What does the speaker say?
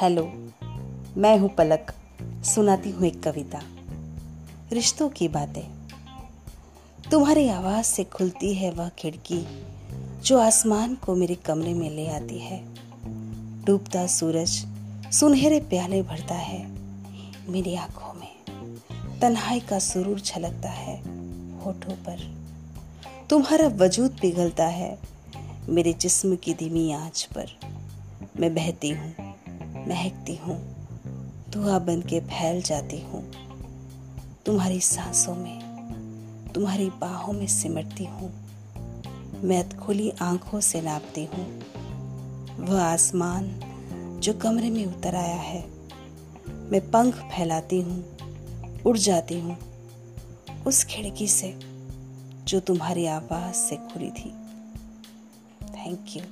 Hello, मैं हूँ पलक, सुनाती हूँ एक कविता। रिश्तों की बातें। तुम्हारी आवाज़ से खुलती है वह खिड़की, जो आसमान को मेरे कमरे में ले आती है। डूबता सूरज सुनहरे प्याले भरता है मेरी आँखों में। तन्हाई का सुरूर छलकता है होठों पर। तुम्हारा वजूद पिघलता है मेरे जिस्म की धीमी आँच पर। मैं बहती हूँ महकती हूँ, धुआँ बन के फैल जाती हूँ। तुम्हारी सांसों में, तुम्हारी बाहों में सिमटती हूँ। मैं खुली आँखों से नापती हूँ। वह आसमान जो कमरे में उतर आया है, मैं पंख फैलाती हूँ, उड़ जाती हूँ। उस खिड़की से जो तुम्हारी आवाज़ से खुली थी। Thank you